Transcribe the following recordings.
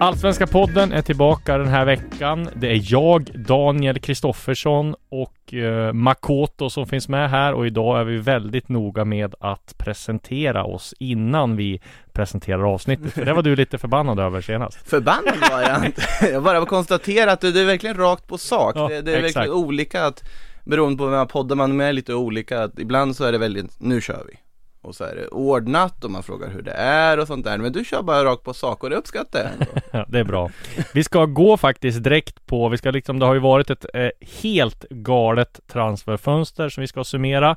Allsvenska podden är tillbaka den här veckan. Det är jag, Daniel Kristoffersson och eh, Makoto som finns med här och idag är vi väldigt noga med att presentera oss innan vi presenterar avsnittet. För det var du lite förbannad över senast. Förbannad var jag inte. Jag bara konstaterar att det är verkligen rakt på sak. Ja, det, det är exakt. verkligen olika att, beroende på vem poddar man med, lite olika. Att ibland så är det väldigt, nu kör vi. Och så är det ordnat och man frågar hur det är och sånt där. Men du kör bara rakt på sak och det uppskattar jag ändå. Ja, det är bra. Vi ska gå faktiskt direkt på, vi ska liksom, det har ju varit ett eh, helt galet transferfönster som vi ska summera.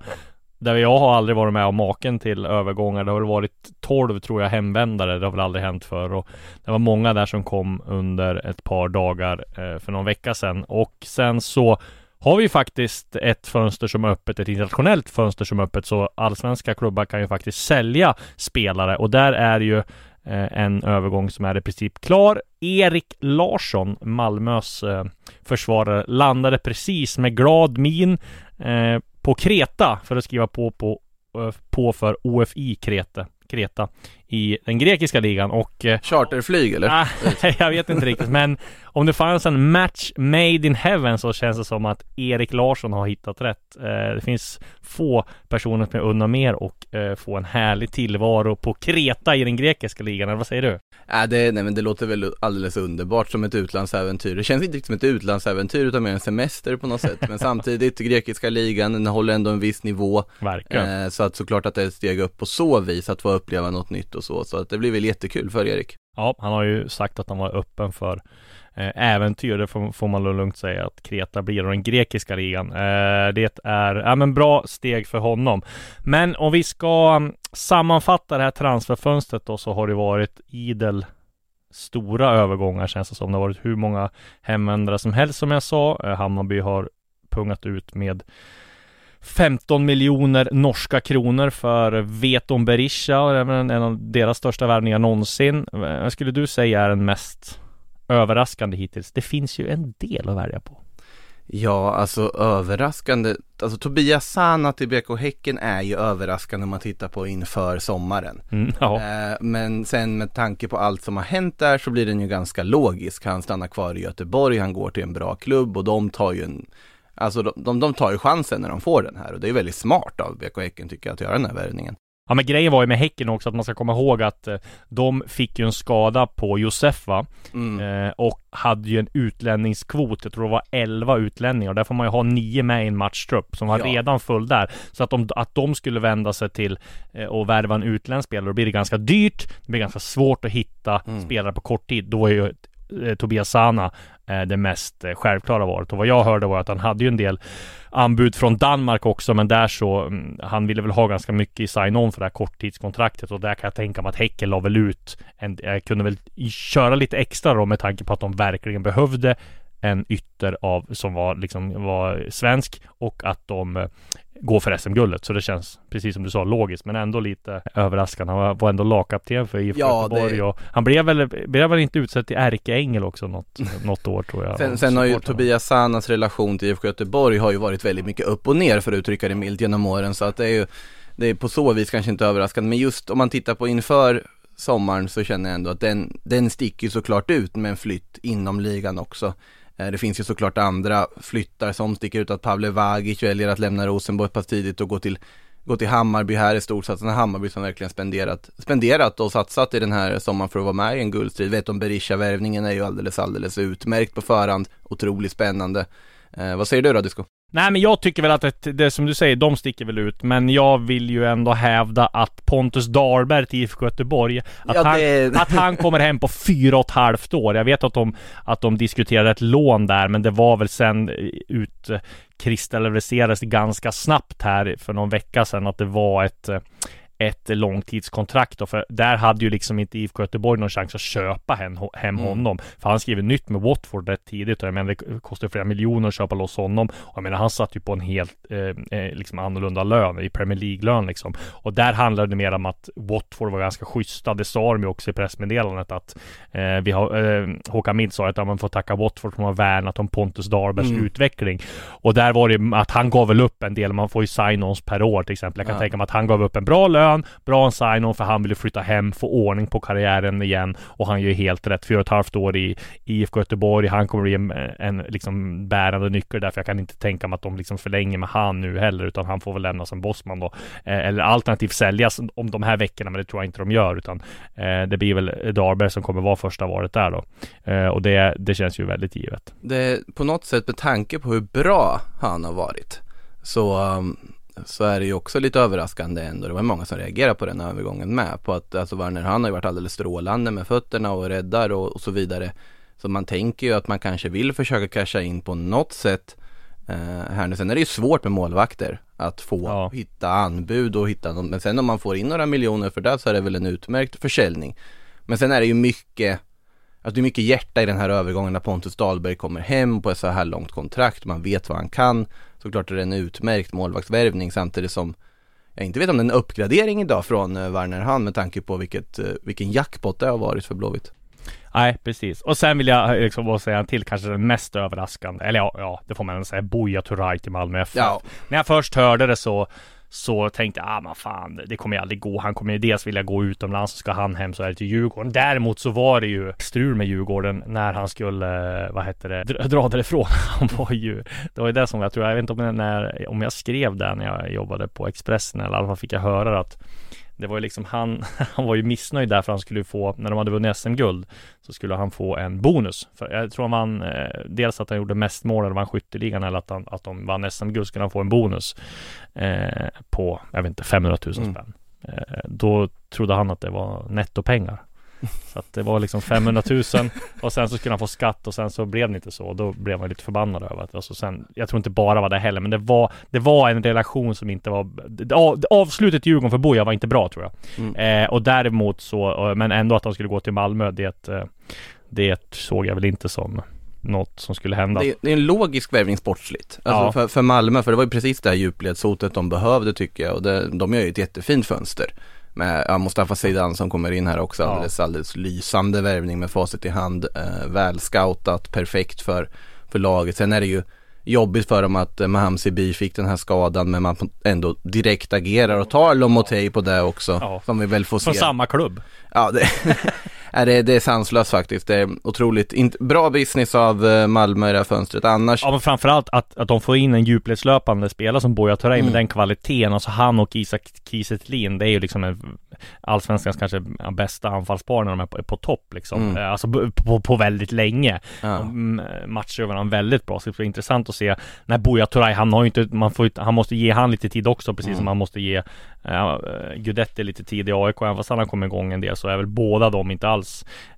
Där jag har aldrig varit med om maken till övergångar. Det har varit 12 tror jag hemvändare. Det har väl aldrig hänt förr. Och det var många där som kom under ett par dagar eh, för någon vecka sedan. Och sen så har vi faktiskt ett fönster som är öppet, ett internationellt fönster som är öppet. Så allsvenska klubbar kan ju faktiskt sälja spelare. Och där är ju eh, en övergång som är i princip klar. Erik Larsson, Malmös eh, försvarare, landade precis med glad min eh, på Kreta för att skriva på, på, på för OFI Kreta, Kreta i den grekiska ligan och eh, Charterflyg eller? Ah, jag vet inte riktigt, men om det fanns en match made in heaven så känns det som att Erik Larsson har hittat rätt. Eh, det finns få personer som jag undrar mer och eh, få en härlig tillvaro på Kreta i den grekiska ligan. Eller vad säger du? Äh, det, nej men det låter väl alldeles underbart som ett utlandsäventyr. Det känns inte riktigt som ett utlandsäventyr utan mer en semester på något sätt. Men samtidigt, grekiska ligan, den håller ändå en viss nivå. Verkligen. Så att såklart att det är ett steg upp på så vis att få uppleva något nytt och så. Så att det blir väl jättekul för Erik. Ja, han har ju sagt att han var öppen för eh, äventyr. Det får, får man lugnt säga att Kreta blir den grekiska ligan. Eh, det är ja, men bra steg för honom. Men om vi ska mm, sammanfatta det här transferfönstret då så har det varit idel stora övergångar känns det som. Det har varit hur många hemvändare som helst som jag sa. Eh, Hammarby har pungat ut med 15 miljoner norska kronor för Veton Berisha, en av deras största värvningar någonsin. Vad skulle du säga är den mest överraskande hittills? Det finns ju en del att välja på. Ja, alltså överraskande. Alltså Tobias Sana till BK Häcken är ju överraskande om man tittar på inför sommaren. Mm, ja. Eh, men sen med tanke på allt som har hänt där så blir den ju ganska logisk. Han stannar kvar i Göteborg, han går till en bra klubb och de tar ju en Alltså de, de, de tar ju chansen när de får den här och det är väldigt smart av BK Häcken tycker jag att göra den här värvningen. Ja men grejen var ju med Häcken också att man ska komma ihåg att eh, de fick ju en skada på Josefa Mm. eh, och hade ju en utlänningskvot. Jag tror det var 11 utlänningar. Där får man ju ha nio med i en matchtrupp som var Ja. redan full där. Så att de, att de skulle vända sig till eh, och värva en utländsk spelare, då blir det ganska dyrt. Det blir ganska svårt att hitta Mm. spelare på kort tid. Då är ju Tobias Sana Eh, det mest eh, självklara valet. Och vad jag hörde var att han hade ju en del anbud från Danmark också, men där så mm, han ville väl ha ganska mycket i sign-on för det här korttidskontraktet och där kan jag tänka mig att Häcken la väl ut en, jag kunde väl köra lite extra då med tanke på att de verkligen behövde en ytter av som var liksom var svensk och att de går för SM-guldet. Så det känns precis som du sa logiskt, men ändå lite överraskande. Han var, ändå lagkapten för IFK Ja, Göteborg det- och han blev väl, blev väl inte utsedd till ärkeängel också något, något år tror jag. Sen, sen har ju. Tobias Sanas relation till IFK Göteborg har ju varit väldigt mycket upp och ner för att uttrycka det milt genom åren så att det är ju Det är på så vis kanske inte överraskande men just om man tittar på inför sommaren så känner jag ändå att den, den sticker såklart ut med en flytt inom ligan också Eh, det finns ju såklart andra flyttar som sticker ut att Pavle Vagic väljer att lämna Rosenborg pass tidigt och gå till Gå till Hammarby här i storsatsande Hammarby som verkligen spenderat, spenderat och satsat i den här sommaren för att vara med i en guldstrid. Vet om Berisha-värvningen är ju alldeles, alldeles utmärkt på förhand. Otroligt spännande. Eh, vad säger du då Disco? Nej men jag tycker väl att det, det som du säger, de sticker väl ut. Men jag vill ju ändå hävda att Pontus Dahlberg till IFK Göteborg, att, Ja, han, det- att han kommer hem på fyra och ett halvt år. Jag vet att de, att de diskuterade ett lån där, men det var väl sen ut eh, kristalliserades det ganska snabbt här för någon vecka sedan att det var ett eh, ett långtidskontrakt då, för där hade ju liksom inte IFK Göteborg någon chans att köpa hem, hem Mm. honom. För han skrev nytt med Watford rätt tidigt och jag menar det kostar flera miljoner att köpa loss honom. Och jag menar han satt ju på en helt eh, eh, liksom annorlunda lön i Premier League-lön liksom. Och där handlade det mer om att Watford var ganska schyssta. Det sa de ju också i pressmeddelandet att eh, vi har, eh, Håkan Mild sa att man får tacka Watford som har värnat om Pontus Dahlbergs Mm. utveckling. Och där var det att han gav väl upp en del, man får ju sign-ons per år till exempel. Jag kan Ja. tänka mig att han gav upp en bra lön, bra sign-on för han ville flytta hem, få ordning på karriären igen och han gör helt rätt. Fyra och ett halvt år i IFK Göteborg, han kommer bli en, en liksom bärande nyckel därför jag kan inte tänka mig att de liksom förlänger med han nu heller utan han får väl lämna som bossman då. Eh, eller alternativt säljas om de här veckorna men det tror jag inte de gör utan eh, det blir väl Darberg som kommer vara första valet där då. Eh, och det, det känns ju väldigt givet. det, på något sätt med tanke på hur bra han har varit så, um, så är det ju också lite överraskande ändå. Det var många som reagerade på den övergången med. På att alltså Werner han har ju varit alldeles strålande med fötterna och räddar och, och så vidare. Så man tänker ju att man kanske vill försöka casha in på något sätt eh, här nu. Sen är det ju svårt med målvakter att få Ja. hitta anbud och hitta någon. Men sen om man får in några miljoner för det så är det väl en utmärkt försäljning. Men sen är det ju mycket Alltså det är mycket hjärta i den här övergången när Pontus Dahlberg kommer hem på ett så här långt kontrakt. Man vet vad han kan. Såklart är det en utmärkt målvaktsvärvning samtidigt som jag inte vet om det är en uppgradering idag från eh, Werner Hahn med tanke på vilket, eh, vilken jackpot det har varit för Blåvitt. Nej, precis. Och sen vill jag eh, liksom bara säga en till, kanske den mest överraskande, eller ja, ja det får man säga, Buya Turay till Malmö FF. Ja. När jag först hörde det så så tänkte jag, ah men fan, det kommer ju aldrig gå. Han kommer ju dels vilja gå utomlands, så ska han hem så är det till Djurgården. Däremot så var det ju strul med Djurgården när han skulle, eh, vad hette det, dra, dra därifrån. Han var ju, det var ju det som jag tror, jag vet inte om, när, om jag skrev det när jag jobbade på Expressen eller i alla fall fick jag höra det att det var ju liksom han, han var ju missnöjd där för han skulle få, när de hade vunnit SM-guld Så skulle han få en bonus. För jag tror han vann, eh, dels att han gjorde mest mål eller vann skytteligan eller att, han, att de vann SM-guld skulle han få en bonus eh, På, jag vet inte, 500 000 Mm. spänn. Eh, Då trodde han att det var nettopengar Så att det var liksom 500 000 och sen så skulle han få skatt och sen så blev det inte så. Och då blev man lite förbannad över att alltså sen, jag tror inte bara var det heller, men det var, det var en relation som inte var, det- av- avslutet i Djurgården för Boja var inte bra tror jag. Mm. Eh, och däremot så, eh, men ändå att han skulle gå till Malmö, det, eh, det såg jag väl inte som något som skulle hända. Det är, det är en logisk värvning sportsligt. Alltså Ja. för, för Malmö, för det var ju precis det här djupledshotet de behövde tycker jag. Och det, de gör ju ett jättefint fönster. Med ja, Mustafa Zeidan som kommer in här också. Alldeles, alldeles lysande värvning med facit i hand. Eh, väl scoutat, perfekt för, för laget. Sen är det ju jobbigt för dem att eh, Maham Sibi fick den här skadan men man ändå direkt agerar och tar Lomotey på det också. Ja. Som vi väl får Från se. samma klubb. Ja, det, är det, det är sanslöst faktiskt. Det är otroligt, inte, bra business av eh, Malmö i det här fönstret. Annars, Ja men framförallt att, att de får in en djupledslöpande spelare som Boja Turay Mm. med den kvaliteten. Alltså han och Isak Kiese det är ju liksom en Allsvenskans kanske bästa anfallspar när de är på, på topp liksom. Mm. Eh, Alltså b- på, på väldigt länge. ja. De eh, matchar varandra väldigt bra. Så det blir intressant att se när Buya Turay, han har ju inte, man får han måste ge han lite tid också precis Mm. som han måste ge uh, Guidetti lite tid i AIK. Även fast han har kommit igång en del så är väl båda de inte alls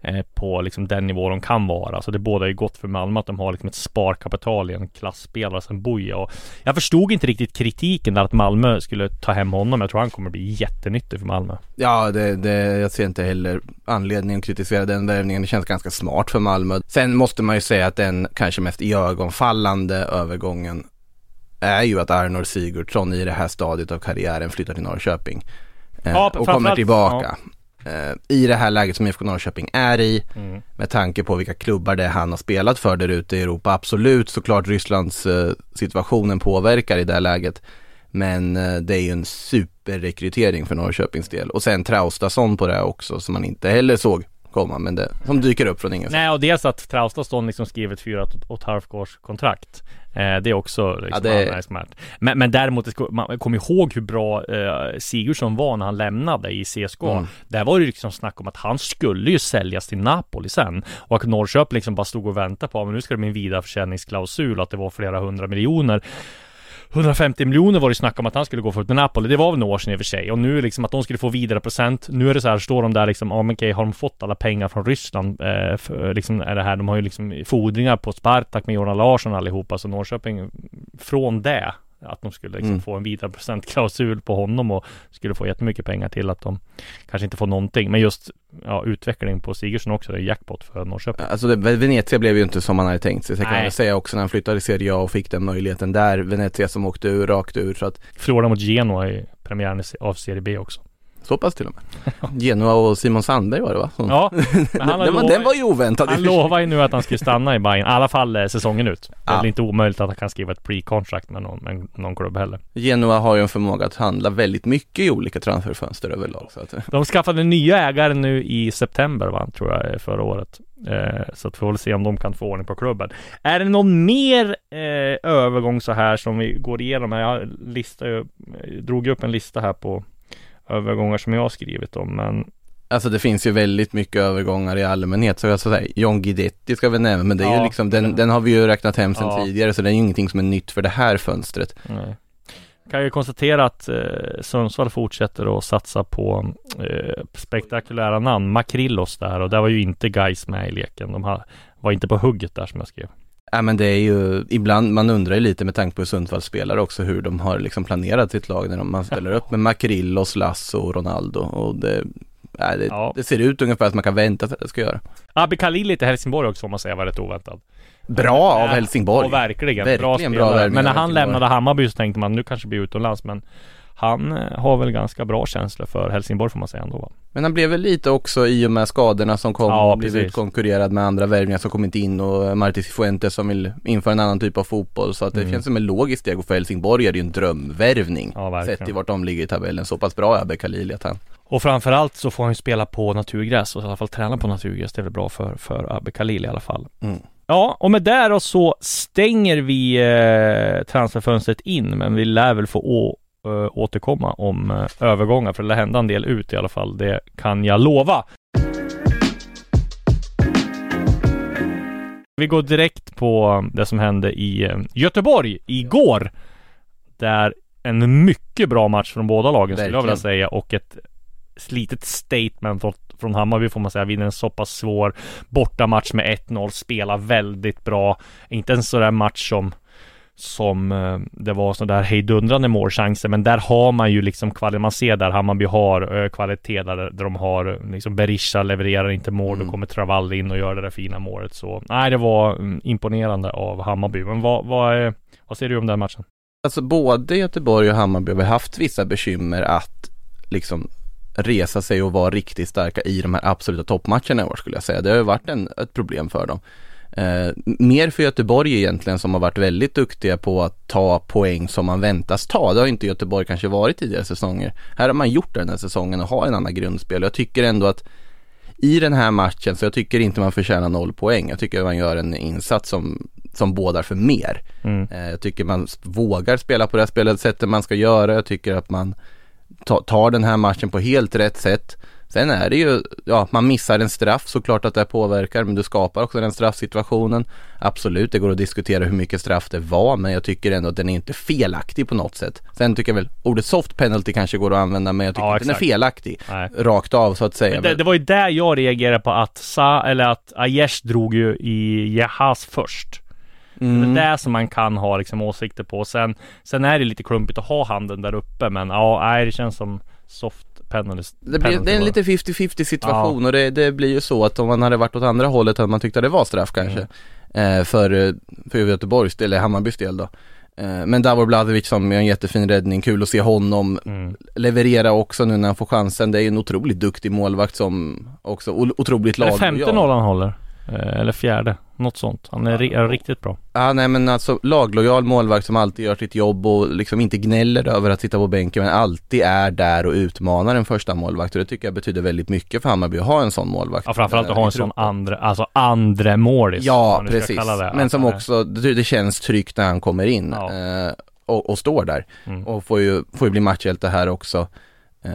eh, på liksom den nivå de kan vara. Så det båda är gott för Malmö att de har liksom ett sparkapital i en klassspelare som Buya. Och jag förstod inte riktigt kritiken där att Malmö skulle ta hem honom. Jag tror han kommer bli jättenyttig för Malmö. Ja, det, det, jag ser inte heller anledning att kritisera den värvningen. Det känns ganska smart för Malmö. Sen måste man ju säga att den kanske mest iögonfallande övergången är ju att Arnor Sigurdsson i det här stadiet av karriären flyttar till Norrköping. Eh, Ja, och kommer tillbaka. Eh, I det här läget som IFK Norrköping är i, Mm. med tanke på vilka klubbar det är han har spelat för där ute i Europa. Absolut såklart Rysslands eh, situationen påverkar i det här läget. Men eh, det är ju en superrekrytering för Norrköpings del. Och sen Traustason på det också som man inte heller såg komma, men det, som dyker upp från ingenstans. Nej och dels att Traustason liksom skrivit fyra och, ett halvt års kontrakt eh, Det är också liksom Ja, det- anmärkningsvärt men, men däremot, man kommer ihåg hur bra eh, Sigurdsson var när han lämnade i CSKA Mm. Där var det liksom snack om att han skulle ju säljas till Napoli sen. Och att Norrköping liksom bara stod och väntade på, men nu ska det bli en vidareförsäljningsklausul att det var flera hundra miljoner 150 miljoner var det snack om att han skulle gå för till Napoli. Det var väl några år sedan i och för sig. Och nu liksom att de skulle få vidare procent. Nu är det så här, står de där liksom, ja men okej, har de fått alla pengar från Ryssland? Eh, för, eh, liksom är det här, de har ju liksom fordringar på Spartak med Jonas Larsson allihopa. Så Norrköping, från det, att de skulle liksom Mm. få en vidare procentklausul på honom och skulle få jättemycket pengar till att de kanske inte får någonting. Men just ja, utveckling på Sigurdsson också, det är jackpot för Norrköping. Alltså det, Venezia blev ju inte som man hade tänkt sig. Jag kan väl säga också när han flyttade i Serie A och fick den möjligheten där. Venezia som åkte ur, rakt ur. Så att, Förlorade mot Genoa i premiären av Serie B också. Så pass till och med. Genoa och Simon Sandberg var det va? Som, Ja, men han har den, var, lovat- den var ju oväntad. Han lovar ju nu att han ska stanna i Bayern, i alla fall eh, säsongen ut. Det är inte omöjligt att han kan skriva ett pre-contract med någon, med någon klubb heller. Genoa har ju en förmåga att handla väldigt mycket i olika transferfönster överlag. Så att, De skaffade nya ägare nu i september va, tror jag, eh, förra året. Eh, så att vi får väl se om de kan få ordning på klubben. Är det någon mer eh, övergång så här som vi går igenom? här? Jag listar ju, jag drog upp en lista här på övergångar som jag har skrivit om, men Alltså det finns ju väldigt mycket övergångar i allmänhet. Så jag ska säga, John Guidetti ska vi nämna, men det är Ja, ju liksom, den, den har vi ju räknat hem sedan Ja. tidigare. Så det är ju ingenting som är nytt för det här fönstret. Nej. Kan ju konstatera att eh, Sundsvall fortsätter att satsa på eh, spektakulära namn. Makrillos där och där var ju inte guys med i leken. De var inte på hugget där som jag skrev. Ja men det är ju, ibland, man undrar ju lite med tanke på Sundsvalls spelare också hur de har liksom planerat sitt lag när de, man ställer upp med Makrillos, Lasso och Ronaldo och det, ja, det, Ja. det ser ut ungefär som man kan vänta sig att det ska göra. Abbe Khalili till Helsingborg också får man säga var rätt oväntad. Bra av Helsingborg. Och verkligen, Verkligen bra bra spelare. värvning Men när han lämnade Hammarby så tänkte man nu kanske blir utomlands men han eh, har väl ganska bra känslor för Helsingborg får man säga ändå va? Men han blev väl lite också i och med skadorna som kom Ja, blev utkonkurrerad med andra värvningar som kommit in och Martis Fuentes som vill införa en annan typ av fotboll så att det Mm. känns som en logisk steg och för Helsingborg är det ju en drömvärvning. Ja, sett i vart de ligger i tabellen. Så pass bra är Abbe Khalili att han Och framförallt så får han ju spela på naturgräs och i alla fall träna på naturgräs. Det är väl bra för, för Abbe Khalil i alla fall. Mm. Ja, och med det då så stänger vi eh, transferfönstret in, men vi lär väl få å, eh, återkomma om eh, övergångar, för det lär hända en del ut i alla fall. Det kan jag lova. Vi går direkt på det som hände i eh, Göteborg igår. Där en mycket bra match från båda lagen skulle jag vilja säga och ett litet statement från, från Hammarby får man säga. Vinner en så pass svår bortamatch med 1-0. Spelar väldigt bra. Inte en sån där match som som eh, det var sådär hejdundrande målchanser men där har man ju liksom kvalitet, man ser där Hammarby har eh, kvalitet där, där de har eh, liksom Berisha levererar inte mål, Mm. då kommer Travall in och gör det där fina målet så nej det var mm, imponerande av Hammarby men vad, vad, vad säger du om den matchen? Alltså både Göteborg och Hammarby har haft vissa bekymmer att liksom resa sig och vara riktigt starka i de här absoluta toppmatcherna i år skulle jag säga. Det har ju varit en, ett problem för dem. Eh, mer för Göteborg egentligen som har varit väldigt duktiga på att ta poäng som man väntas ta. Det har inte Göteborg kanske varit tidigare säsonger. Här har man gjort det den här säsongen och har en annan grundspel. Jag tycker ändå att i den här matchen så jag tycker inte man förtjänar noll poäng. Jag tycker man gör en insats som, som bådar för mer. Mm. Eh, Jag tycker man vågar spela på det här spelet sättet man ska göra. Jag tycker att man ta, tar den här matchen på helt rätt sätt. Sen är det ju, ja man missar en straff såklart att det påverkar men du skapar också den straffsituationen. Absolut, det går att diskutera hur mycket straff det var men jag tycker ändå att den är inte felaktig på något sätt. Sen tycker jag väl ordet soft penalty kanske går att använda men jag tycker Ja, inte den är felaktig. Nej. Rakt av så att säga. Men det, det var ju där jag reagerade på att Sa, eller att Aiesh drog ju i Jahas först. Mm. Det är det som man kan ha liksom åsikter på. Sen, sen är det lite klumpigt att ha handen där uppe men ja, nej, det känns som soft penalty. Det, blir, det är en lite 50-50 situation och det, det blir ju så att om man hade varit åt andra hållet hade man tyckt att det var straff kanske. Eh, för, för Göteborgs del, eller Hammarbys del då. Eh, men Davor Bladevic som gör en jättefin räddning, kul att se honom Mm. leverera också nu när han får chansen. Det är ju en otroligt duktig målvakt som också, otroligt Är det femte noll han håller? Eh, eller fjärde, något sånt. Han är, är riktigt bra. Ja nej men alltså laglojal målvakt som alltid gör sitt jobb och liksom inte gnäller över att sitta på bänken men alltid är där och utmanar en första målvakt och det tycker jag betyder väldigt mycket för Hammarby att ha en sån målvakt. Ja, framförallt att ha en sån andra, alltså andre målis. Ja, precis. Men som också, det, det känns tryggt när han kommer in Ja. eh, och, och står där. Mm. Och får ju, får ju bli matchhjälte här också. Eh,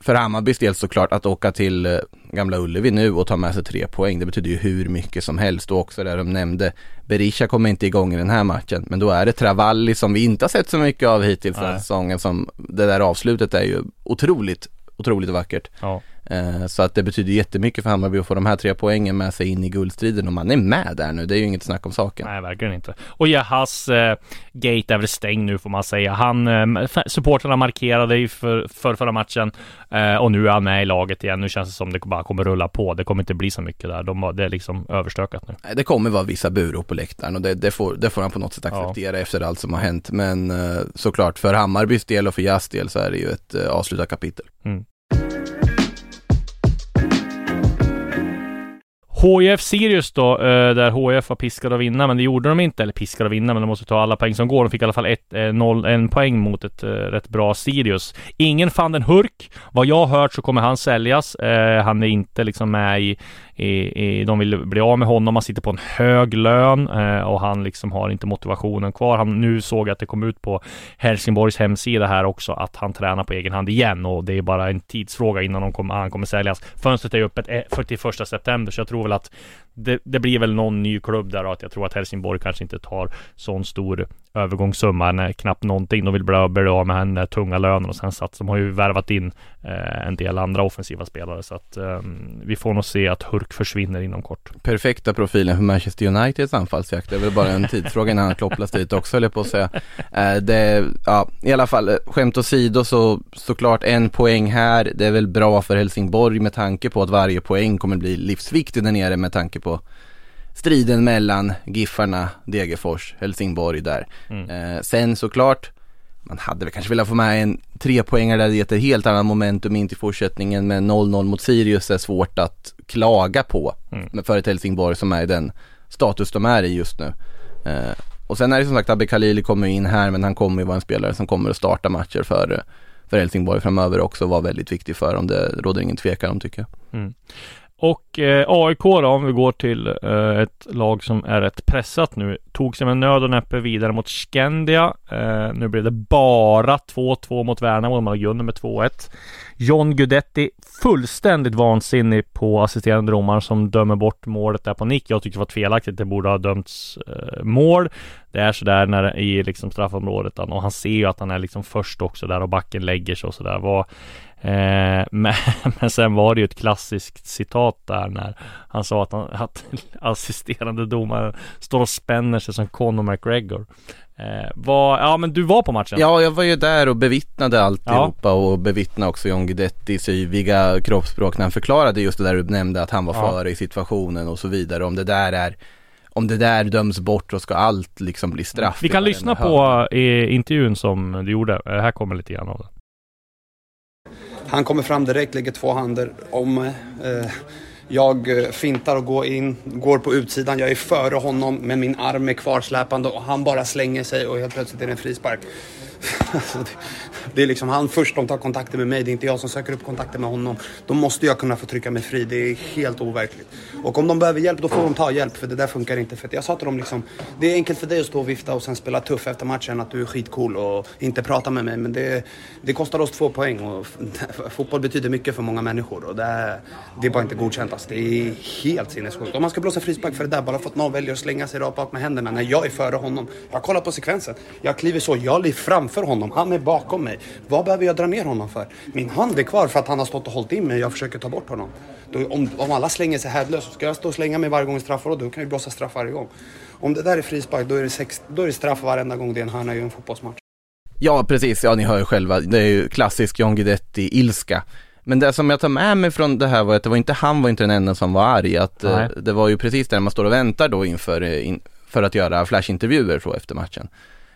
för Hammarbys del såklart att åka till eh, Gamla Ullevi nu och ta med sig tre poäng, det betyder ju hur mycket som helst. Och också där de nämnde, Berisha kommer inte igång i den här matchen, men då är det Travalli som vi inte har sett så mycket av hittills den här säsongen som, det där avslutet är ju otroligt, otroligt vackert. Ja. Eh, Så att det betyder jättemycket för Hammarby att få de här tre poängen med sig in i guldstriden och man är med där nu, det är ju inget snack om saken. Nej, verkligen inte. Och Jahas eh, gate är väl stängd nu får man säga. Han, eh, supportrarna markerade ju för, för förra matchen eh, och nu är han med i laget igen. Nu känns det som det bara kommer rulla på. Det kommer inte bli så mycket där. De, det är liksom överstökat nu. Nej, Det kommer vara vissa buror på läktaren och det, det, får, det får han på något sätt acceptera efter allt som har hänt. Men eh, såklart för Hammarbys del och för Jas del så är det ju ett eh, avslutat kapitel. HIF Sirius då, eh, där HIF var piskade att vinna, men det gjorde de inte. Eller piskade att vinna, men de måste ta alla poäng som går. De fick i alla fall ett, eh, noll, en poäng mot ett eh, rätt bra Sirius. Ingen van den Hurk. Vad jag har hört så kommer han säljas. Han är inte liksom med i, i, i, de vill bli av med honom. Han sitter på en hög lön och han liksom har inte motivationen kvar. Han, nu såg jag att det kom ut på Helsingborgs hemsida här också att han tränar på egen hand igen och det är bara en tidsfråga innan de kom, han kommer säljas. Fönstret är öppet 41 september så jag tror väl att det, det blir väl någon ny klubb där och att jag tror att Helsingborg kanske inte tar sån stor övergångssumman är knappt någonting. De vill bli bli av med den där eh, tunga lönen och sen satt de har ju värvat in eh, en del andra offensiva spelare så att eh, vi får nog se att Hurk försvinner inom kort. Perfekta profilen för Manchester Uniteds anfallsjakt. Det är väl bara en tidsfråga innan han kopplas dit också höll jag på att säga. Eh, det, ja, i alla fall, eh, skämt åsido så såklart en poäng här. Det är väl bra för Helsingborg med tanke på att varje poäng kommer bli livsviktig där nere med tanke på striden mellan Giffarna, Degerfors, Helsingborg där. Eh, sen såklart, man hade väl kanske velat få med en trepoängare där det gett ett helt annat momentum in till fortsättningen men 0-0 mot Sirius är svårt att klaga på mm. för ett Helsingborg som är i den status de är i just nu. Eh, och sen är det som sagt Abbe Khalili kommer in här men han kommer ju vara en spelare som kommer att starta matcher för, för Helsingborg framöver också och vara väldigt viktig för dem. Det råder ingen tvekan om tycker jag. Mm. Och eh, AIK då, om vi går till eh, ett lag som är rätt pressat nu, tog sig med nöd och näppe vidare mot Skandia. Eh, nu blev det bara 2-2 mot Värnamo, de har under med 2-1. John Guidetti fullständigt vansinnig på assisterande domaren som dömer bort målet där på nick. Jag tyckte det var felaktigt. Det borde ha dömts eh, mål. Det är sådär när i liksom straffområdet och han ser ju att han är liksom först också där och backen lägger sig och sådär. Var, Eh, men, men sen var det ju ett klassiskt citat där när han sa att, han, att assisterande domaren står och spänner sig som Conor McGregor. Eh, var, ja men du var på matchen? Ja, jag var ju där och bevittnade alltihopa ja. och bevittnade också John Guidettis yviga kroppsspråk när han förklarade just det där du nämnde att han var ja. före i situationen och så vidare. Om det där är om det där döms bort så ska allt liksom bli straff. Vi kan lyssna på i intervjun som du gjorde. Här kommer lite grann av det. Han kommer fram direkt, lägger två händer om mig. Eh, jag fintar och går in, går på utsidan. Jag är före honom men min arm är kvarsläpande och han bara slänger sig och helt plötsligt är det en frispark. Alltså, det är liksom han först de tar kontakter med mig, det är inte jag som söker upp kontakter med honom. Då måste jag kunna få trycka mig fri, det är helt overkligt. Och om de behöver hjälp, då får de ta hjälp för det där funkar inte. För jag sa till dem liksom, det är enkelt för dig att stå och vifta och sen spela tuff efter matchen, att du är skitcool och inte prata med mig. Men det, det kostar oss två poäng och fotboll betyder mycket för många människor och det är, det är bara inte godkänt. Alltså. Det är helt sinnessjukt. Om man ska blåsa frispark för det där, bara för att någon väljer att slänga sig rakt bak med händerna när jag är före honom. Jag kollar på sekvensen, jag kliver så, jag ligger framför honom, han är bakom mig. Vad behöver jag dra ner honom för? Min hand är kvar för att han har stått och hållit in mig jag försöker ta bort honom. Då, om, om alla slänger sig härdlöst, ska jag stå och slänga mig varje gång i straffområdet, då kan jag blåsa straff varje gång. Om det där är frispark, då är det, sex, då är det straff varenda gång det är en hörna i en fotbollsmatch. Ja, precis. Ja, ni hör ju själva. Det är ju klassisk John Guidetti-ilska. Men det som jag tar med mig från det här var att det var inte han var inte den enda som var arg. Att, eh, det var ju precis där man står och väntar då inför, in, för att göra flashintervjuer så efter matchen.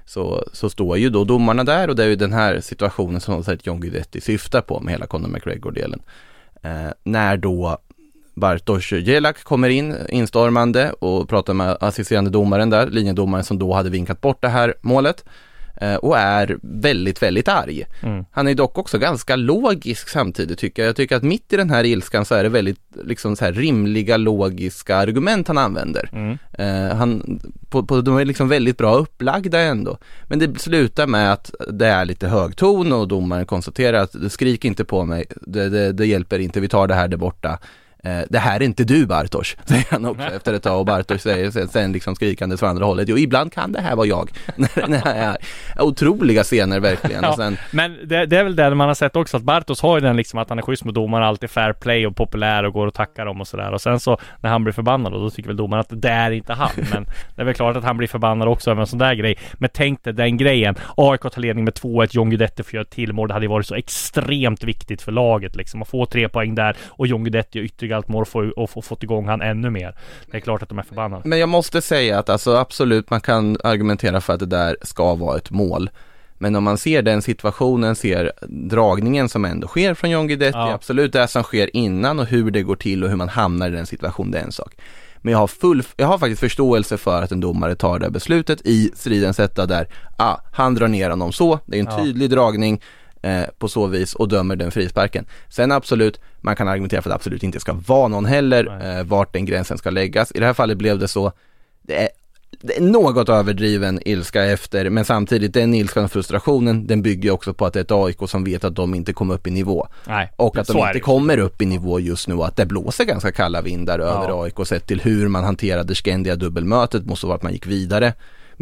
Så, så står ju då domarna där och det är ju den här situationen som John Guidetti syftar på med hela Conor McGregor-delen. Eh, när då Bartosz Jelak kommer in instormande och pratar med assisterande domaren där, linjedomaren som då hade vinkat bort det här målet och är väldigt, väldigt arg. Mm. Han är dock också ganska logisk samtidigt tycker jag. Jag tycker att mitt i den här ilskan så är det väldigt liksom så här rimliga logiska argument han använder. Mm. Eh, han, på, på, de är liksom väldigt bra upplagda ändå. Men det slutar med att det är lite hög ton och domaren konstaterar att skrik inte på mig, det, det, det hjälper inte, vi tar det här där borta. Eh, det här är inte du Bartosz, säger han också efter ett tag och Bartosz säger sen, liksom skrikandes från andra hållet, jo ibland kan det här vara jag. Otroliga scener verkligen. Och sen, Men det, det är väl det man har sett också, att Bartos har ju den liksom att han är schysst med domarna, alltid fair play och populär och går och tackar dem och sådär. Och sen så när han blir förbannad, och då tycker väl domaren att det är inte han. Men det är väl klart att han blir förbannad också över en sån där grej. Men tänk dig den grejen. AIK tar ledning med 2-1, John Guidetti får göra ett till mål. Det hade ju varit så extremt viktigt för laget liksom. Att få tre poäng där och John Guidetti gör ytterligare allt mål och och få fått igång han ännu mer. Det är klart att de är förbannade. Men jag måste säga att alltså absolut, man kan argumentera för att det där ska vara ett mål. Men om man ser den situationen, ser dragningen som ändå sker från John Guidetti, Ja. absolut det som sker innan och hur det går till och hur man hamnar i den situationen, det är en sak. Men jag har, full, jag har faktiskt förståelse för att en domare tar det beslutet i stridens hetta där, ah, han drar ner honom så, det är en Ja. tydlig dragning eh, på så vis och dömer den frisparken. Sen absolut, man kan argumentera för att det absolut inte ska vara någon heller, eh, vart den gränsen ska läggas. I det här fallet blev det så, det är, det är något överdriven ilska efter, men samtidigt den ilskan och frustrationen, den bygger också på att det är ett AIK som vet att de inte kommer upp i nivå. Nej, Och att de inte det. kommer upp i nivå just nu och att det blåser ganska kalla vindar över AIK sett till hur man hanterade Skandia dubbelmötet, måste vara att man gick vidare.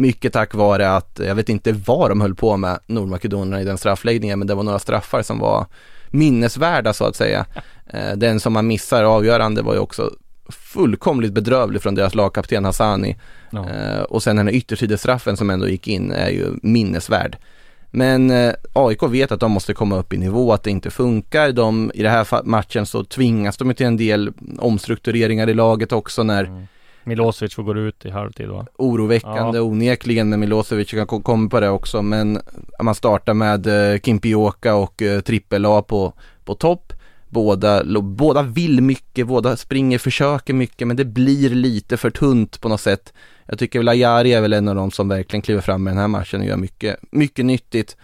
Mycket tack vare att, jag vet inte vad de höll på med, Nordmakedonierna i den straffläggningen, men det var några straffar som var minnesvärda så att säga. Eh, Den som man missar avgörande var ju också fullkomligt bedrövlig från deras lagkapten Hassani. Ja. Eh, och sen den här yttersidestraffen som ändå gick in är ju minnesvärd. Men eh, AIK vet att de måste komma upp i nivå, att det inte funkar. De, I den här matchen så tvingas de till en del omstruktureringar i laget också när Mm. Milosevic får gå ut i halvtid va? oroväckande Ja. onekligen med Milosevic, kan komma på det också, men man startar med eh, Kimpioka och eh, Trippel-A på, på topp. Båda, båda vill mycket, båda springer, försöker mycket, men det blir lite för tunt på något sätt. Jag tycker väl Ajari är väl en av de som verkligen kliver fram i den här matchen och gör mycket, mycket nyttigt.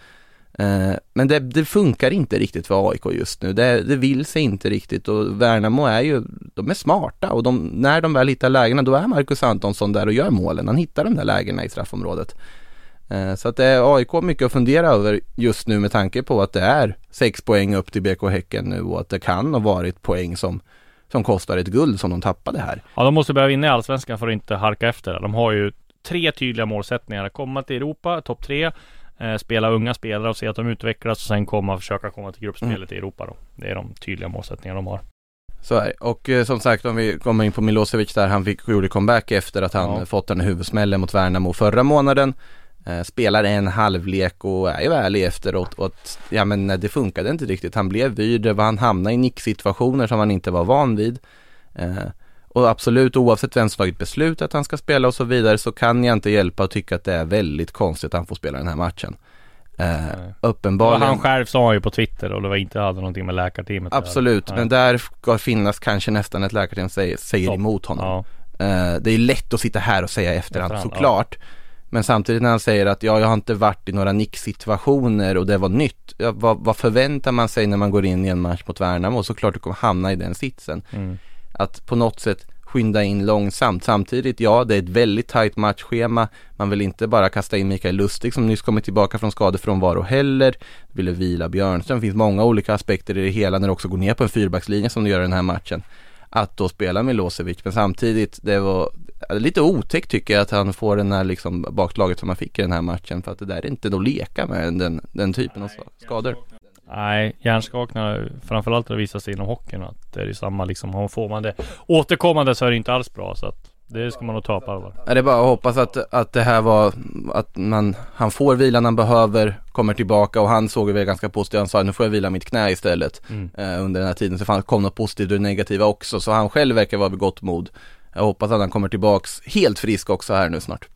Eh, men det, det funkar inte riktigt för AIK just nu. Det, det vill sig inte riktigt och Värnamo är ju, de är smarta och de, när de väl hittar lägena då är Marcus Antonsson där och gör målen. Han hittar de där lägena i straffområdet. Eh, så att det är AIK mycket att fundera över just nu med tanke på att det är sex poäng upp till BK Häcken nu och att det kan ha varit poäng som, som kostar ett guld som de tappade här. Ja, de måste börja vinna i Allsvenskan för att inte halka efter. De har ju tre tydliga målsättningar. Komma till Europa, topp tre, spela unga spelare och se att de utvecklas och sen komma försöka komma till gruppspelet i Europa då. Det är de tydliga målsättningar de har. Så är. Och eh, som sagt om vi kommer in på Milosevic där, han fick gjorde comeback efter att han Ja. eh, fått den huvudsmällen mot Värnamo förra månaden. Eh, spelar en halvlek och är ju ärlig efteråt och att, ja men nej, det funkade inte riktigt. Han blev vyr, han hamnade i nicksituationer som han inte var van vid. Eh, och absolut oavsett vem som tagit beslut att han ska spela och så vidare så kan jag inte hjälpa att tycka att det är väldigt konstigt att han får spela den här matchen. Eh, uppenbarligen. han själv sa ju på Twitter och det var inte hade någonting med läkarteamet. Absolut, men där ska finnas kanske nästan ett läkarteam säger, säger emot honom. Ja. Eh, det är lätt att sitta här och säga efterhand, Efterhand, såklart. Men samtidigt när han säger att ja, jag har inte varit i några nicksituationer och det var nytt. Ja, vad, vad förväntar man sig när man går in i en match mot Värnamo? Såklart du kommer hamna i den sitsen. Mm. Att på något sätt skynda in långsamt. Samtidigt, ja, det är ett väldigt tajt matchschema. Man vill inte bara kasta in Mikael Lustig som nyss kommit tillbaka från skadefrånvaro heller. Ville vila Björnström. Det finns många olika aspekter i det hela när det också går ner på en fyrbackslinje som du gör i den här matchen. Att då spela Milosevic, men samtidigt, det var lite otäckt tycker jag att han får den här liksom baklaget som han fick i den här matchen. För att det där är inte att leka med den, den typen av skador. Nej, hjärnskakningar, framförallt har det visat sig inom hockeyn att det är samma liksom. Får man det återkommande så är det inte alls bra så att det ska man nog ta på allvar. Ja, det är bara att hoppas att, att det här var, att man, han får vilan han behöver, kommer tillbaka och han såg ju väl ganska positivt, han sa nu får jag vila mitt knä istället Mm. eh, under den här tiden, så fan kom något positivt och negativa också, så han själv verkar vara vid gott mod. Jag hoppas att han kommer tillbaks helt frisk också här nu snart.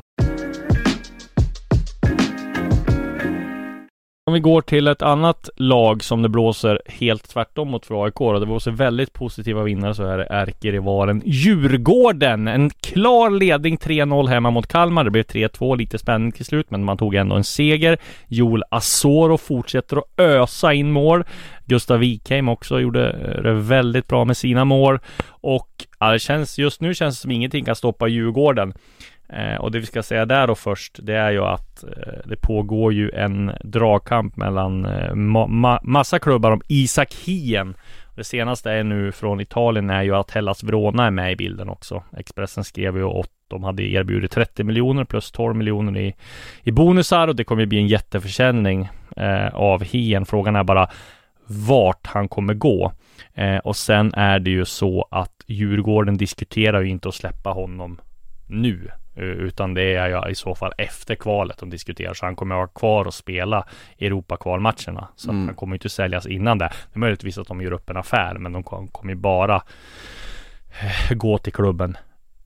Om vi går till ett annat lag som det blåser helt tvärtom mot för AIK och det blåser väldigt positiva vinnare så är det ärkerivalen Djurgården. En klar ledning 3-0 hemma mot Kalmar. Det blev 3-2, lite spänning till slut, men man tog ändå en seger. Joel Asoro fortsätter att ösa in mål. Gustav Wikheim också gjorde eh, det väldigt bra med sina mål och ja, det känns just nu känns det som ingenting kan stoppa Djurgården. Eh, och det vi ska säga där då först, det är ju att eh, det pågår ju en dragkamp mellan eh, ma ma massa klubbar om Isak Hien. Det senaste är nu från Italien är ju att Hellas Verona är med i bilden också. Expressen skrev ju att de hade erbjudit 30 miljoner plus 12 miljoner i, i bonusar och det kommer bli en jätteförsäljning eh, av Hien. Frågan är bara vart han kommer gå. Eh, och sen är det ju så att Djurgården diskuterar ju inte att släppa honom nu. Eh, utan det är ju i så fall efter kvalet de diskuterar. Så han kommer att vara kvar och spela Europakvalmatcherna. Så mm. han kommer inte säljas innan det. Det är möjligtvis att de gör upp en affär. Men de kommer bara eh, gå till klubben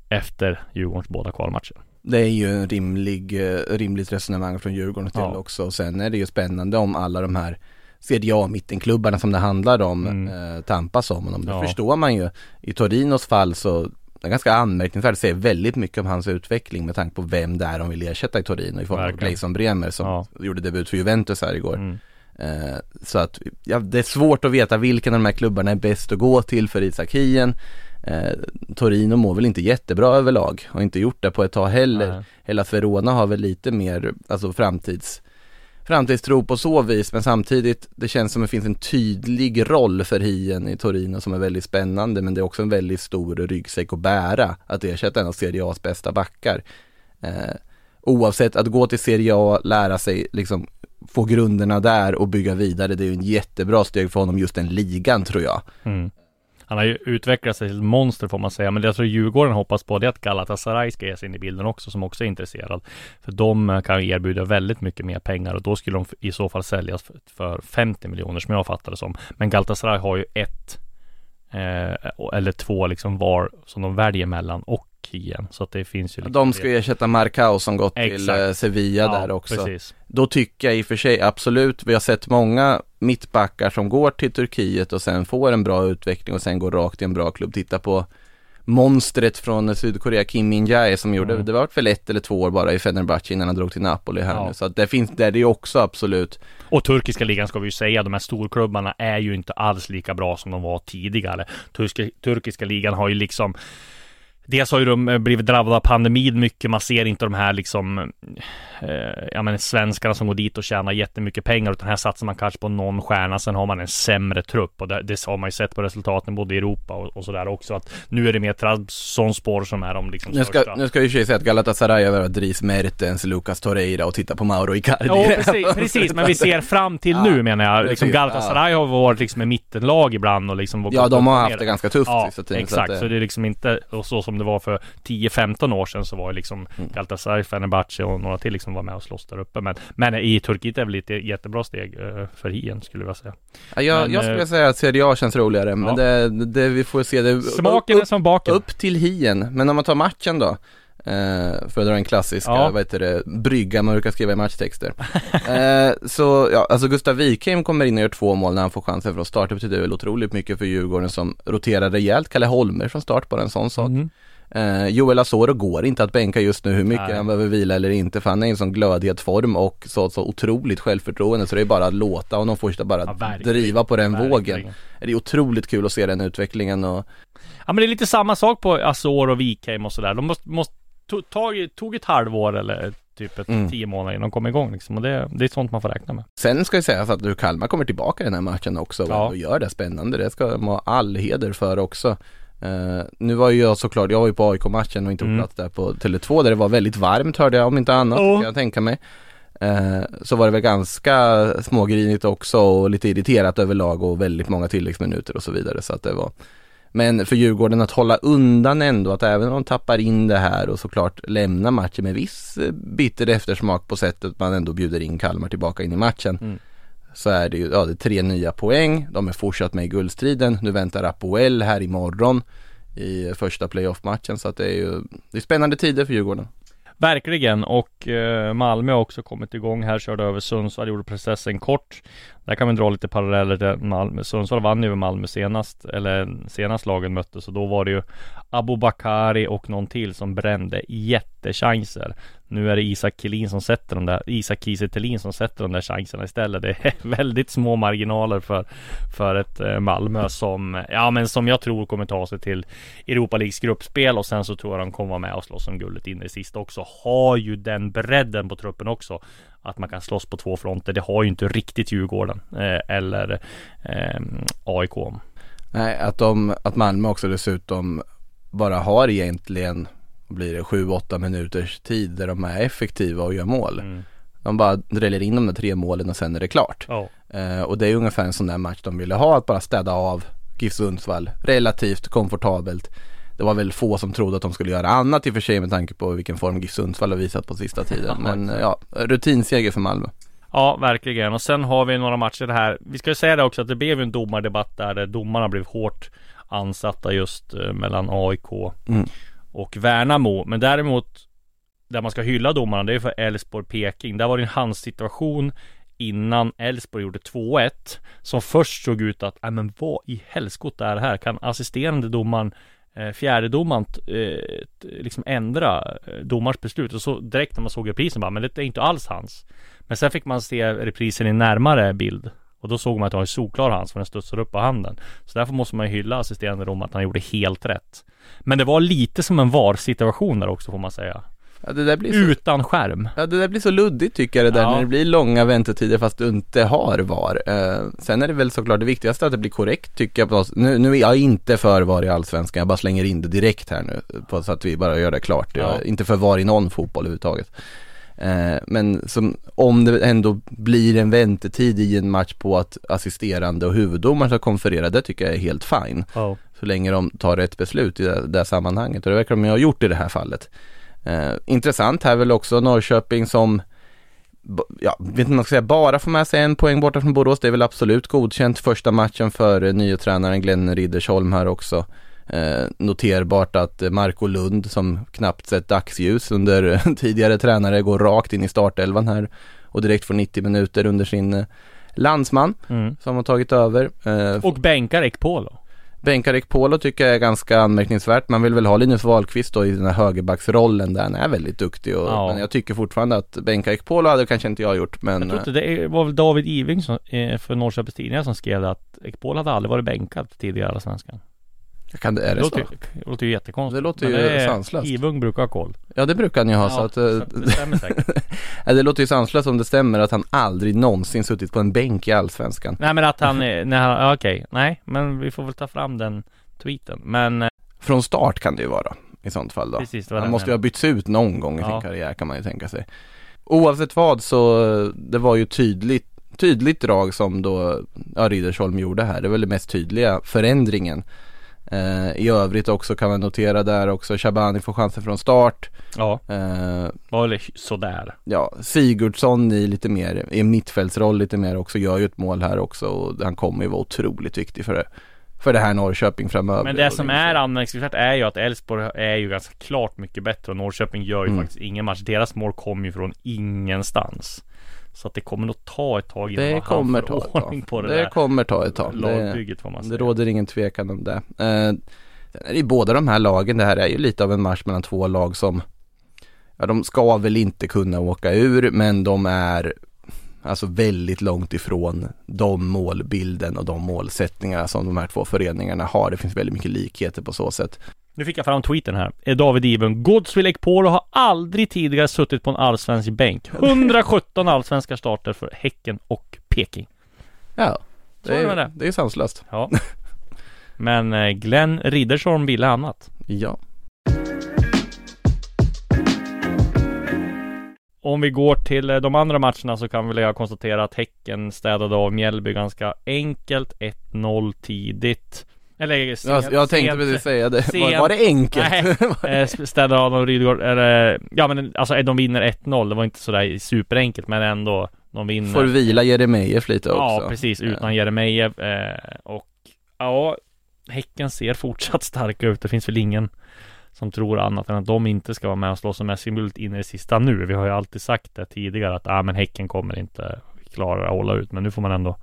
efter Djurgårdens båda kvalmatcher. Det är ju en rimlig, eh, rimligt resonemang från Djurgårdens del ja. också. Och sen är det ju spännande om alla de här CDA mittenklubbarna som det handlar om mm. eh, tampas om honom. Det ja. förstår man ju. I Torinos fall så det är ganska anmärkningsvärt se väldigt mycket om hans utveckling med tanke på vem det är de vill ersätta i Torino i form av Gleison Bremer som ja. gjorde debut för Juventus här igår. Mm. Eh, så att ja, det är svårt att veta vilken av de här klubbarna är bäst att gå till för Isak Hien. Eh, Torino mår väl inte jättebra överlag och inte gjort det på ett tag heller. Nej. Hela Verona har väl lite mer alltså framtids framtidstro på så vis men samtidigt det känns som det finns en tydlig roll för Hien i Torino som är väldigt spännande men det är också en väldigt stor ryggsäck att bära att ersätta en av Serie A's bästa backar. Eh, oavsett att gå till Serie A, lära sig liksom få grunderna där och bygga vidare det är ju en jättebra steg för honom just den ligan tror jag. Mm. Han har ju utvecklat sig till ett monster får man säga. Men det jag tror Djurgården hoppas på det är att Galatasaray ska ge sig in i bilden också som också är intresserad. För de eh, kan erbjuda väldigt mycket mer pengar och då skulle de i så fall säljas för 50 miljoner som jag fattar det som. Men Galatasaray har ju ett eh, eller två liksom var som de väljer mellan och Kien. Så att det finns ju liksom De ska ju ersätta Marcao som gått Exakt. till eh, Sevilla ja, där också. Precis. Då tycker jag i och för sig absolut, vi har sett många mittbackar som går till Turkiet och sen får en bra utveckling och sen går rakt i en bra klubb. Titta på monstret från Sydkorea, Kim Min-Jae som gjorde, mm. det var väl ett eller två år bara i Fenerbahce innan han drog till Napoli här ja. nu. Så att det finns, där det är också absolut. Och turkiska ligan ska vi ju säga, de här storklubbarna är ju inte alls lika bra som de var tidigare. Turkiska, turkiska ligan har ju liksom Dels har ju de eh, blivit drabbade av pandemin mycket. Man ser inte de här liksom eh, ja men svenskarna som går dit och tjänar jättemycket pengar utan här satsar man kanske på någon stjärna. Sen har man en sämre trupp och det, det har man ju sett på resultaten både i Europa och, och sådär också att nu är det mer Trabzonspor som är de liksom nu ska, största. Nu ska ju säga att Galatasaray över Dries Mertens, Lucas Torreira och titta på Mauro Icardi. Ja precis, precis, men vi ser fram till nu menar jag. Liksom Galatasaray har varit liksom ett mittenlag ibland och liksom Ja de har haft det ganska tufft ja, exakt, så, det... så det är liksom inte och så som som det var för 10-15 år sedan så var det liksom mm. Galatasaray, Fenerbahce och några till liksom var med och slåss där uppe. Men, men i Turkiet är väl ett jättebra steg uh, för Hien skulle jag säga. Ja, jag, men, jag skulle uh, säga att Serie A känns roligare, men ja. det, det, vi får se det. Smaken upp, är som baken. Upp till Hien, men om man tar matchen då. Uh, för att dra en klassisk, ja. vad heter det, brygga man brukar skriva i matchtexter. uh, så ja, alltså Gustav Wikheim kommer in och gör två mål när han får chansen från start. Det betyder väl otroligt mycket för Djurgården som roterar rejält. Kalle Holmer från start, bara en sån sak. Mm. Eh, Joel Asoro går inte att bänka just nu hur mycket Nej. han behöver vila eller inte för han är i en sån glödhet form och så, så otroligt självförtroende så det är bara att låta honom fortsätta bara ja, driva på den verkligen. vågen. Det är otroligt kul att se den utvecklingen och Ja men det är lite samma sak på Asoro och Wikheim och sådär. De måste, måste tog, tog ett halvår eller typ ett mm. tio månader innan de kom igång liksom. Och det, det är sånt man får räkna med. Sen ska jag säga att du Kalmar kommer tillbaka i den här matchen också ja. och gör det spännande. Det ska de ha all heder för också. Uh, nu var ju jag såklart, jag var ju på AIK-matchen och inte mm. på plats där på Tele2 där det var väldigt varmt hörde jag om inte annat, oh. kan jag tänka mig. Uh, så var det väl ganska smågrinigt också och lite irriterat överlag och väldigt många tilläggsminuter och så vidare så att det var Men för Djurgården att hålla undan ändå, att även om de tappar in det här och såklart lämna matchen med viss eh, bitter eftersmak på sättet man ändå bjuder in Kalmar tillbaka in i matchen. Mm så är det ju ja, det är tre nya poäng. De är fortsatt med i guldstriden. Nu väntar Apoel här imorgon i första playoff-matchen så att det är ju det är spännande tider för Djurgården. Verkligen och eh, Malmö har också kommit igång här, körde över Sundsvall, gjorde processen kort. Där kan vi dra lite paralleller till Malmö. Sundsvall vann ju över Malmö senast, eller senast lagen möttes och då var det ju Abubakari och någon till som brände jättechanser. Nu är det Isak Kelin som sätter de där, Isak Kiese som sätter de där chanserna istället. Det är väldigt små marginaler för, för ett eh, Malmö som, ja men som jag tror kommer ta sig till Europa Leagues gruppspel och sen så tror jag de kommer vara med och slåss om guldet in i sista också. Har ju den bredden på truppen också att man kan slåss på två fronter. Det har ju inte riktigt Djurgården eh, eller eh, AIK. Nej, att, de, att Malmö också dessutom bara har egentligen, blir det 7-8 minuters tid där de är effektiva och gör mål. Mm. De bara dräller in de där tre målen och sen är det klart. Oh. Eh, och det är ungefär en sån där match de ville ha, att bara städa av GIF Sundsvall relativt komfortabelt. Det var väl få som trodde att de skulle göra annat i och för sig med tanke på vilken form GIF Sundsvall har visat på sista tiden. Men ja, rutinseger för Malmö. Ja, verkligen. Och sen har vi några matcher här. Vi ska ju säga det också att det blev en domardebatt där, där domarna blev hårt ansatta just eh, mellan AIK mm och Värnamo. Men däremot där man ska hylla domarna, det är för Elfsborg-Peking. Där var det en handsituation innan Elfsborg gjorde 2-1 som först såg ut att, nej men vad i helskotta är det här? Kan assisterande domaren fjärdedomaren eh, eh liksom ändra eh, domars beslut och så direkt när man såg reprisen bara, men det är inte alls hans. Men sen fick man se reprisen i närmare bild och då såg man att det var en solklar hans för den studsade upp på handen. Så därför måste man ju hylla assisterande domaren att han gjorde helt rätt. Men det var lite som en VAR situation där också får man säga. Ja, blir så, Utan skärm. Ja det där blir så luddigt tycker jag det där ja. när det blir långa väntetider fast du inte har VAR. Eh, sen är det väl såklart det viktigaste att det blir korrekt tycker jag. På, nu, nu är jag inte för VAR i Allsvenskan, jag bara slänger in det direkt här nu. På, så att vi bara gör det klart. Ja. Jag är inte för VAR i någon fotboll överhuvudtaget. Eh, men som, om det ändå blir en väntetid i en match på att assisterande och huvuddomaren ska konferera, det tycker jag är helt fine. Oh. Så länge de tar rätt beslut i det, det sammanhanget och det verkar de ha gjort i det här fallet. Eh, intressant här väl också Norrköping som Ja, vet inte om man ska säga bara får med sig en poäng borta från Borås. Det är väl absolut godkänt första matchen för eh, nya tränaren Glenn Riddersholm här också. Eh, noterbart att Marco Lund som knappt sett dagsljus under tidigare tränare går rakt in i startelvan här och direkt får 90 minuter under sin eh, landsman mm. som har tagit över. Eh, och bänkar Ekpolo. Bänkar Ekpolo tycker jag är ganska anmärkningsvärt. Man vill väl ha Linus Wahlqvist då i den här högerbacksrollen där han är väldigt duktig och, ja. men jag tycker fortfarande att bänka Ekpolo hade kanske inte jag gjort men Jag tror inte det var väl David Iving som, för Norrköpings Tidningar som skrev att Ekpolo hade aldrig varit bänkad tidigare i Svenskan. Kan det, är det, det låter, så? Det låter ju jättekonstigt. Det låter ju det sanslöst. Ivung brukar ha koll. Ja det brukar han ju ha ja, så att så Det stämmer säkert. det låter ju sanslöst om det stämmer att han aldrig någonsin suttit på en bänk i Allsvenskan. Nej men att han, nej han, okej, nej men vi får väl ta fram den tweeten. Men eh, Från start kan det ju vara i sånt fall då. Precis, han måste ju ha bytts ut någon gång i ja. sin karriär kan man ju tänka sig. Oavsett vad så det var ju tydligt tydligt drag som då ja, Riddersholm gjorde här. Det är väl det mest tydliga förändringen. Eh, I övrigt också kan man notera där också Shabani får chansen från start. Ja, eh, var sådär. Ja, Sigurdsson i lite mer, i mittfältsroll lite mer också, gör ju ett mål här också och han kommer ju vara otroligt viktig för det. För det här Norrköping framöver. Men det som är anmärkningsvärt är ju att Elfsborg är ju ganska klart mycket bättre och Norrköping gör ju mm. faktiskt ingen match. Deras mål kommer ju från ingenstans. Så att det kommer nog ta ett tag innan det kommer han får ta ordning på det, det där kommer ta ett tag. Lagbygget får man säga. Det råder ingen tvekan om det. Eh, I båda de här lagen, det här är ju lite av en match mellan två lag som Ja de ska väl inte kunna åka ur men de är Alltså väldigt långt ifrån de målbilden och de målsättningarna som de här två föreningarna har. Det finns väldigt mycket likheter på så sätt. Nu fick jag fram tweeten här. Är David Iben. Godswill Ekpolo har aldrig tidigare suttit på en allsvensk bänk. 117 allsvenska starter för Häcken och Peking. Ja, det är, det. det är sanslöst. Ja. Men eh, Glenn Riddersholm ville annat. Ja. Om vi går till eh, de andra matcherna så kan väl jag konstatera att Häcken städade av Mjällby ganska enkelt. 1-0 tidigt. Eller sent, Jag, tänkte precis säga det. Sent, var, var, det enkelt? Nej, eh, städade av dem Rydgård, eller ja men alltså de vinner 1-0. Det var inte sådär superenkelt men ändå. De vinner. Får vila Jeremejeff lite också. Ja precis, utan ja. Jeremejeff. Eh, och ja, Häcken ser fortsatt starka ut. Det finns väl ingen som tror annat än att de inte ska vara med och slåss om SM-guldet in i det sista nu. Vi har ju alltid sagt det tidigare att ah, men Häcken kommer inte klara att hålla ut. Men nu får man ändå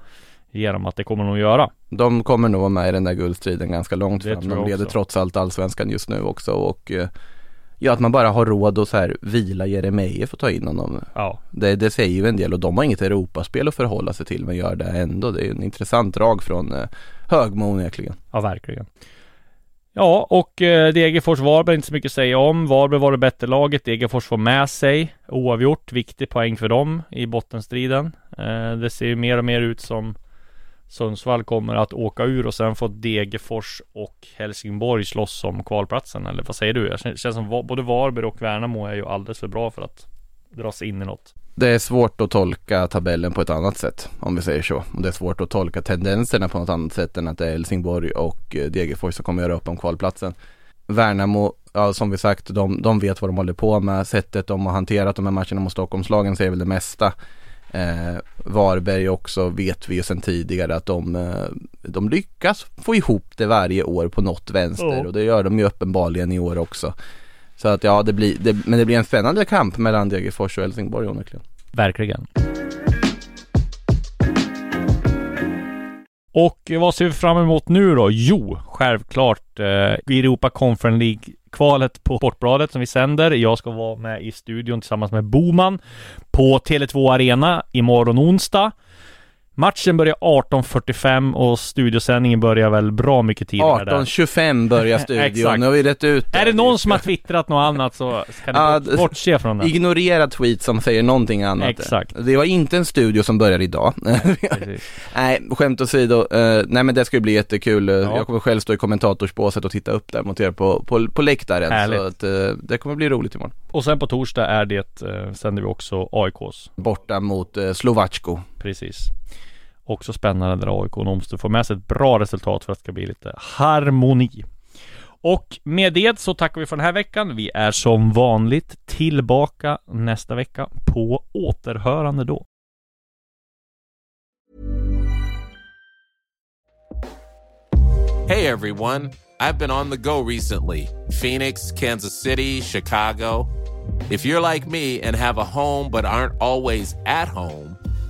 ge dem att det kommer de att göra. De kommer nog vara med i den där guldstriden ganska långt Det fram. De leder också. trots allt allsvenskan just nu också och eh, Ja att man bara har råd att så här vila Jeremejeff och ta in honom. Ja, Det, det säger ju en del och de har inget Europaspel att förhålla sig till men gör det ändå. Det är ju en intressant drag från eh, Högmo onekligen. ja verkligen. Ja, och eh, Degerfors-Varberg inte så mycket att säga om. Varberg var det bättre laget. Degerfors får med sig oavgjort. Viktig poäng för dem i bottenstriden. Eh, det ser ju mer och mer ut som Sundsvall kommer att åka ur och sen får Degerfors och Helsingborg slåss om kvalplatsen. Eller vad säger du? Det känns som både Varberg och Värnamo är ju alldeles för bra för att dras in i något. Det är svårt att tolka tabellen på ett annat sätt om vi säger så. Och det är svårt att tolka tendenserna på något annat sätt än att det är Helsingborg och eh, Degerfors som kommer göra upp om kvalplatsen. Värnamo, ja som vi sagt, de, de vet vad de håller på med. Sättet de har hanterat de här matcherna mot Stockholmslagen säger väl det mesta. Eh, Varberg också vet vi ju sedan tidigare att de, eh, de lyckas få ihop det varje år på något vänster Ja. och det gör de ju uppenbarligen i år också. Så att ja, det blir, det, men det blir en spännande kamp mellan Degerfors och Helsingborg onekligen. Verkligen. Och vad ser vi fram emot nu då? Jo, självklart eh, Europa Conference Kvalet på Sportbladet som vi sänder. Jag ska vara med i studion tillsammans med Boman på Tele2 Arena imorgon onsdag. Matchen börjar 18.45 och studiosändningen börjar väl bra mycket tidigare där. 18.25 börjar studion, nu har vi rätt ut Är det någon som har twittrat något annat så kan ni bort- det- bortse från det. Ignorera tweet som säger någonting annat. Exakt. Det var inte en studio som börjar idag. Precis. nej, skämt åsido. Uh, nej men det ska ju bli jättekul. Ja. Jag kommer själv stå i kommentatorsbåset och titta upp där mot er på, på, på läktaren. Härligt. Så att, eh, det kommer bli roligt imorgon. Och sen på torsdag är det, eh, sänder vi också AIKs Borta mot uh, Slovacko. Precis. Också spännande där AIK måste få med sig ett bra resultat för att det ska bli lite harmoni. Och med det så tackar vi för den här veckan. Vi är som vanligt tillbaka nästa vecka på återhörande då. Hey everyone, I've been on the go recently Phoenix, Kansas City, Chicago. If you're like me and have a home but aren't always at home,